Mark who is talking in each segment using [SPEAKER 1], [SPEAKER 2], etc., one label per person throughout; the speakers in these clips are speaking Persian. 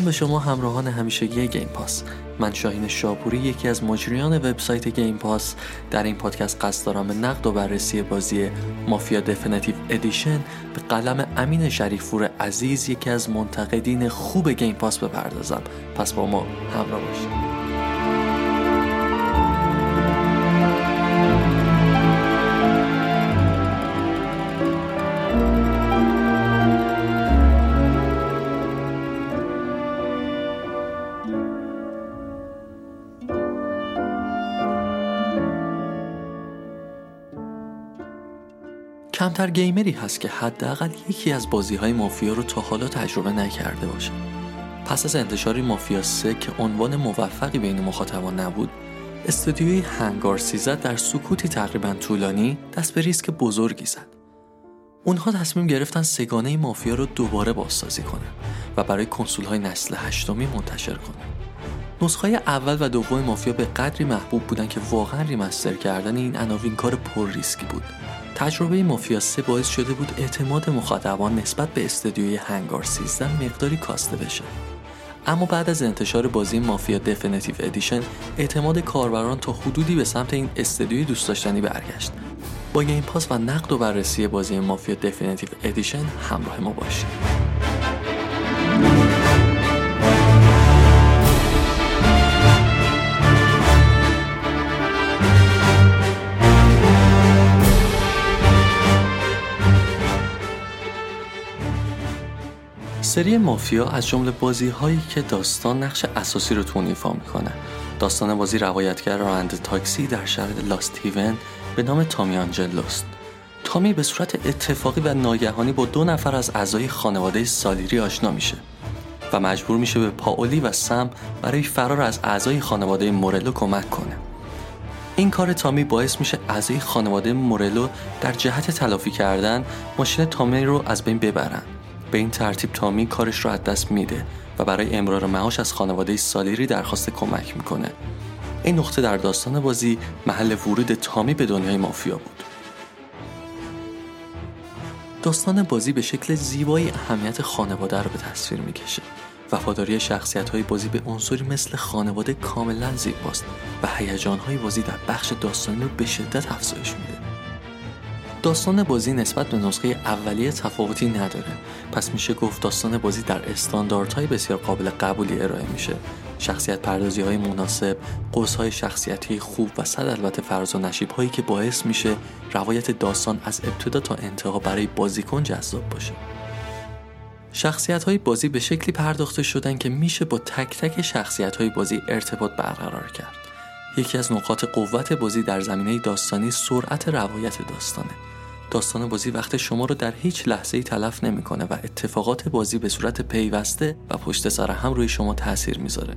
[SPEAKER 1] سلام به شما همراهان همیشگی گیم پاس. من شاهین شاپوری یکی از مجریان وبسایت گیم پاس. در این پادکست قصد دارم به نقد و بررسی بازی مافیا Definitive Edition به قلم امین شریف‌پور عزیز یکی از منتقدین خوب گیم پاس بپردازم. پس با ما همراه باشید. کمتر گیمری هست که حداقل یکی از بازی های مافیا رو تا حالا تجربه نکرده باشه. پس از انتشار مافیا 3 که عنوان موفقی بین مخاطبان نبود استودیوی Hangar Thirteen در سکوتی تقریبا طولانی دست به ریسک بزرگی زد. اونها تصمیم گرفتن سه‌گانه مافیا رو دوباره بازسازی کنن و برای کنسول های نسل هشتمی منتشر کنن. نسخه اول و دوم مافیا به قدری محبوب بودن که واقعا remaster کردن این عناوین کار پر ریسکی بود. تجربه مافیا 3 باعث شده بود اعتماد مخاطبان نسبت به استودیوی Hangar 13 مقداری کاسته بشه. اما بعد از انتشار بازی مافیا Definitive Edition اعتماد کاربران تا حدودی به سمت این استودیوی دوست داشتنی برگشت. با گیم پاس و نقد و بررسی بازی مافیا Definitive Edition همراه ما باشید. سری مافیا از جمله بازی هایی که داستان نقش اساسی رو تو ایفا می‌کنه. داستان بازی روایتگر راننده تاکسی در شهر لاست هیون به نام تامی آنجلوست. تامی به صورت اتفاقی و ناگهانی با دو نفر از اعضای خانواده سالیری آشنا میشه و مجبور میشه به پاولی و سم برای فرار از اعضای خانواده مورلو کمک کنه. این کار تامی باعث میشه اعضای خانواده مورلو در جهت تلافی کردن ماشین تامی رو از بین ببرن. به این ترتیب تامی کارش رو از دست میده و برای امرار معاش از خانواده سالیری درخواست کمک می‌کنه. این نقطه در داستان بازی محل ورود تامی به دنیای مافیا بود. داستان بازی به شکل زیبایی اهمیت خانواده رو به تصویر می‌کشه. وفاداری شخصیت های بازی به عنصری مثل خانواده کاملا زیباست و هیجان های بازی در بخش داستانی رو به شدت افزایش میده. داستان بازی نسبت به نسخه اولیه تفاوتی نداره. پس میشه گفت داستان بازی در استانداردهای بسیار قابل قبولی ارائه میشه. شخصیت پردازی های مناسب قوس های شخصیتی خوب و صد البته فرض و نشیب هایی که باعث میشه روایت داستان از ابتدا تا انتها برای بازیکن جذاب باشه. شخصیت های بازی به شکلی پرداخته شدن که میشه با تک تک شخصیت های بازی ارتباط برقرار کرد. یکی از نقاط قوت بازی در زمینه داستانی سرعت روایت داستانه. داستان بازی وقت شما رو در هیچ لحظه ای تلف نمی‌کنه و اتفاقات بازی به صورت پیوسته و پشت سر هم روی شما تاثیر می‌ذاره.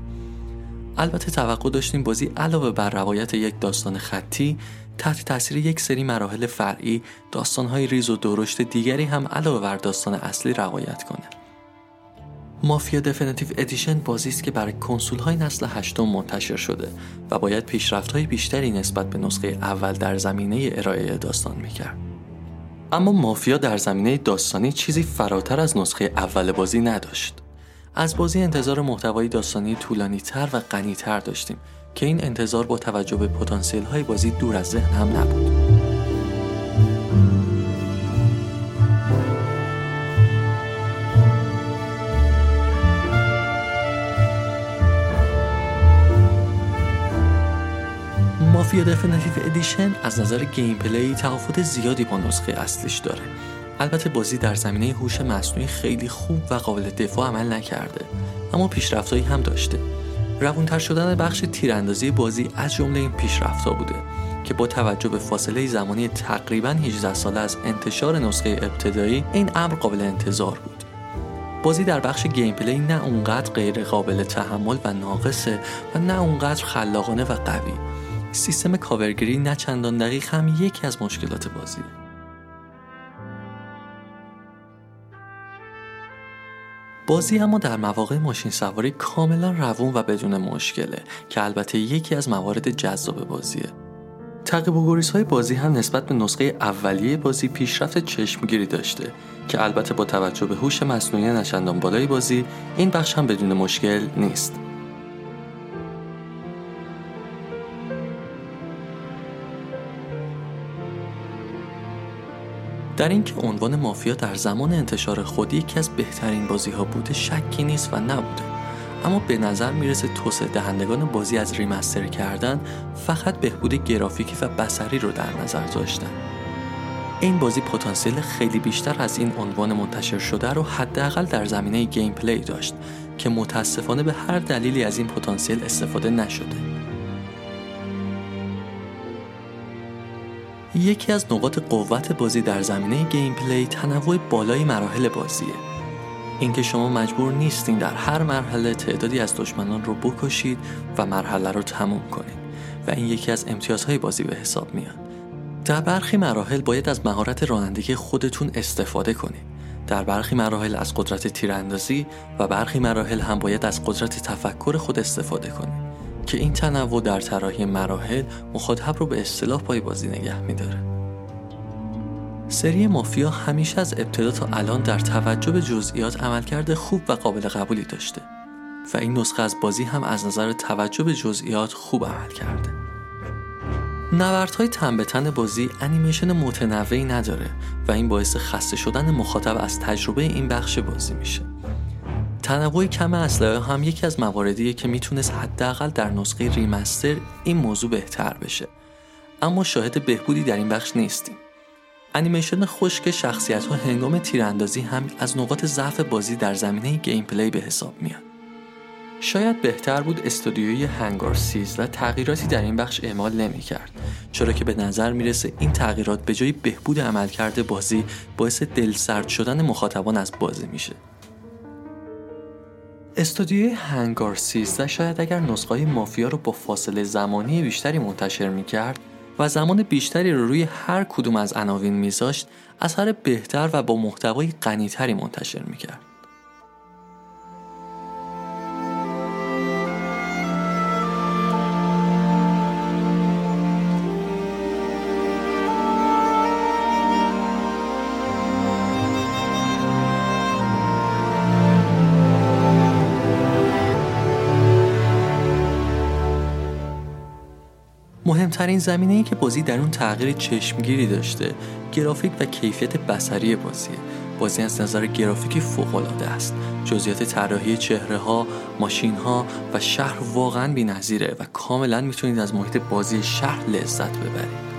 [SPEAKER 1] البته توقع داشتیم بازی علاوه بر روایت یک داستان خطی تحت تاثیر یک سری مراحل فرعی داستانهای ریز و درشت دیگری هم علاوه بر داستان اصلی روایت کنه. مافیا دفنتیو ادیشن بازی است که برای کنسول های نسل هشتم منتشر شده و باید پیشرفت های بیشتری نسبت به نسخه اول در زمینه ارائه داستان می‌کرد. اما مافیا در زمینه داستانی چیزی فراتر از نسخه اول بازی نداشت. از بازی انتظار محتوای داستانی طولانی تر و غنی تر داشتیم که این انتظار با توجه به پتانسیل های بازی دور از ذهن هم نبود. مافیا Definitive Edition از نظر gameplay تفاوت زیادی با نسخه اصلیش داره. البته بازی در زمینه هوش مصنوعی خیلی خوب و قابل دفاع عمل نکرده. اما پیشرفتهایی هم داشته. روونتر شدن بخش تیراندازی بازی از جمله این پیشرفتها بوده که با توجه به فاصله زمانی تقریبا 18 ساله از انتشار نسخه ابتدایی این امر قابل انتظار بود. بازی در بخش gameplay نه اونقدر غیر قابل تحمل و ناقصه و نه اونقدر خلاقانه و قوی. سیستم کاورگیری نه چندان دقیق هم یکی از مشکلات بازیه. بازی اما در مواقع ماشین سواری کاملا روون و بدون مشکله که البته یکی از موارد جذاب بازیه. تعقیب و گریز های بازی هم نسبت به نسخه اولیه بازی پیشرفت چشمگیری داشته که البته با توجه به هوش مصنوعی نچندان بالای بازی این بخش هم بدون مشکل نیست. در اینکه عنوان مافیا در زمان انتشار خود یکی از بهترین بازی ها بوده شکی نیست و نبوده. اما به نظر می‌رسه توسعه دهندگان بازی از ریمستر کردن فقط بهبود گرافیکی و بسری رو در نظر داشتن. این بازی پتانسیل خیلی بیشتر از این عنوان منتشر شده رو حداقل در زمینه گیم پلی داشت که متاسفانه به هر دلیلی از این پتانسیل استفاده نشده. یکی از نقاط قوت بازی در زمینه گیم پلی تنوع بالای مراحل بازیه. اینکه شما مجبور نیستین در هر مرحله تعدادی از دشمنان رو بکشید و مرحله رو تموم کنید و این یکی از امتیازهای بازی به حساب میاد. در برخی مراحل باید از مهارت رانندگی خودتون استفاده کنید. در برخی مراحل از قدرت تیراندازی و برخی مراحل هم باید از قدرت تفکر خود استفاده کنید. که این تنوع در طراحی مراحل مخاطب رو به اصطلاح پای بازی نگه میداره. سری مافیا همیشه از ابتدا تا الان در توجه به جزئیات عملکرد خوب و قابل قبولی داشته و این نسخه از بازی هم از نظر توجه به جزئیات خوب عمل کرده. نوردهای تن به تن بازی انیمیشن متنوعی نداره و این باعث خسته شدن مخاطب از تجربه این بخش بازی میشه. تنوع کم اسلحه هم یکی از مواردیه که می‌تونست حداقل در نسخه remaster این موضوع بهتر بشه. اما شاهد بهبودی در این بخش نیستیم. انیمیشن خشک شخصیت ها هنگام تیراندازی هم از نقاط ضعف بازی در زمینه gameplay به حساب میاد شاید بهتر بود استودیوی Hangar و تغییراتی در این بخش اعمال نمی کرد چرا که به نظر می‌رسه این تغییرات به جای بهبود عملکرد بازی باعث دلسرد شدن مخاطبان از بازی میشه. استودیوی هنگار 13 شاید اگر نسخه مافیا رو با فاصله زمانی بیشتری منتشر می‌کرد و زمان بیشتری رو روی هر کدوم از عناوین میذاشت اثر بهتر و با محتوای غنیتری منتشر می‌کرد. مهمترین زمینه ای که بازی در اون تغییر چشمگیری داشته گرافیک و کیفیت بسری بازیه. بازی از نظر گرافیکی فوق العاده است. جزئیات طراحی چهره ها ماشین ها و شهر واقعا بی‌نظیره و کاملا می‌تونید از محیط بازی شهر لذت ببرید.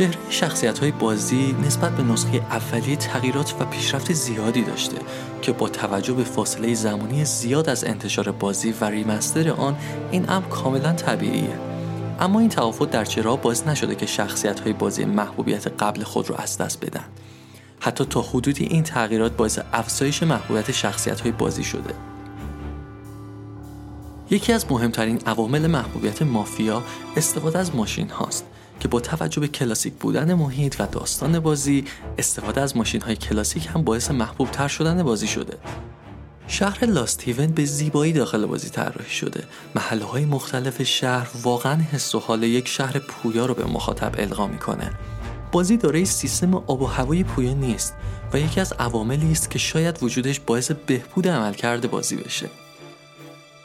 [SPEAKER 1] چهره شخصیت های بازی نسبت به نسخه اولیه تغییرات و پیشرفت زیادی داشته که با توجه به فاصله زمانی زیاد از انتشار بازی و ریمستر آن این امر کاملا طبیعیه. اما این تفاوت در چرا باعث نشده که شخصیت های بازی محبوبیت قبل خود را از دست بدن. حتی تا حدودی این تغییرات باعث افزایش محبوبیت شخصیت های بازی شده. یکی از مهمترین عوامل محبوبیت مافیا استفاده از ماشین هاست. که با توجه به کلاسیک بودن محیط و داستان بازی استفاده از ماشین های کلاسیک هم باعث محبوب تر شدن بازی شده. شهر لاستیون به زیبایی داخل بازی طراحی شده. محله های مختلف شهر واقعا حس و حال یک شهر پویا رو به مخاطب القا می‌کنه. بازی دارای سیستم آب و هوای پویا نیست و یکی از عواملی است که شاید وجودش باعث بهبود عملکرد بازی بشه.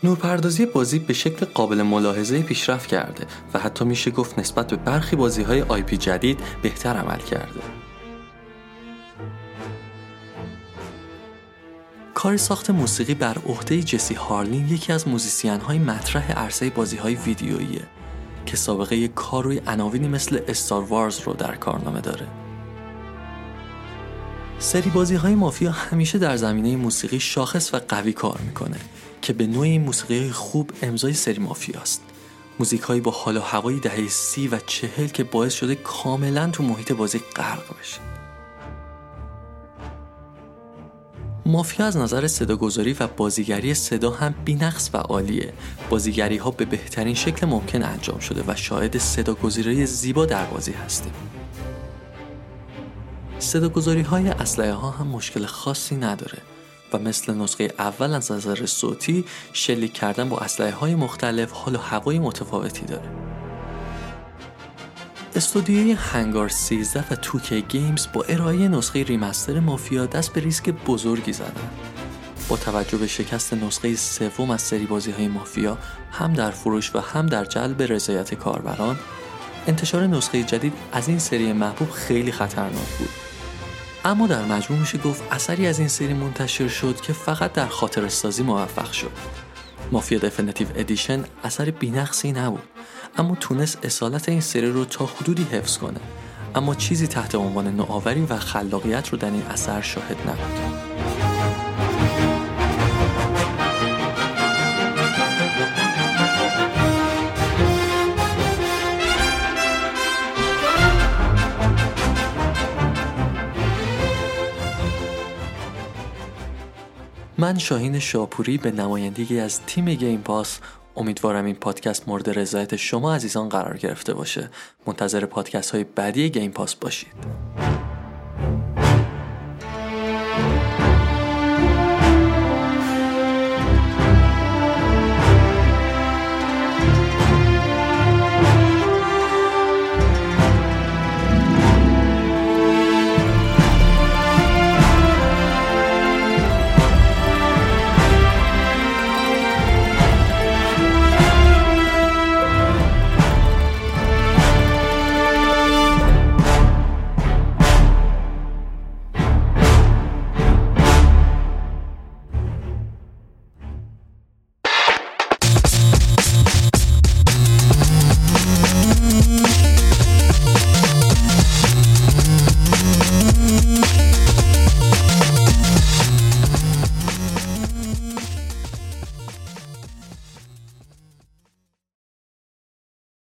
[SPEAKER 1] نورپردازی بازی به شکل قابل ملاحظه پیشرفت کرده و حتی میشه گفت نسبت به برخی بازی های آی پی جدید بهتر عمل کرده. کار ساخت موسیقی بر عهده جسی هارلین یکی از موزیسین های مطرح عرصه بازی های ویدیوییه که سابقه کار روی عناوینی مثل استار وارز رو در کارنامه داره. سری بازی های مافیا همیشه در زمینه موسیقی شاخص و قوی کار می‌کنه که به نوعی موسیقی خوب امضای سری مافیاست. موزیک هایی با حال و هوای دهه سی و چهل که باعث شده کاملا تو محیط بازی غرق بشه. مافیا از نظر صداگذاری و بازیگری صدا هم بینقص و عالیه بازیگری ها به بهترین شکل ممکن انجام شده و شاهد صداگذاری زیبا در بازی هستیم. صداگذاری های اسلحه ها هم مشکل خاصی نداره. و مثل نسخه اول از نظر صوتی شلیک کردن با اسلحه های مختلف حال و هوای متفاوتی داره. استودیوی Hangar 13 و 2K Games با ارائه نسخه remaster مافیا دست به ریسک بزرگی زدن. با توجه به شکست نسخه سوم از سری بازی های مافیا هم در فروش و هم در جلب رضایت کاربران انتشار نسخه جدید از این سری محبوب خیلی خطرناک بود. اما در مجموع میشه گفت اثری از این سری منتشر شد که فقط در خاطر سازی موفق شد. مافیا دفنتیو ادیشن اثر بینقصی نبود اما تونست اصالت این سری رو تا حدودی حفظ کنه. اما چیزی تحت عنوان نوآوری و خلاقیت رو در این اثر شاهد نبود. من شاهین شاپوری به نمایندگی از تیم گیم پاس امیدوارم این پادکست مورد رضایت شما عزیزان قرار گرفته باشه. منتظر پادکست های بعدی گیم پاس باشید.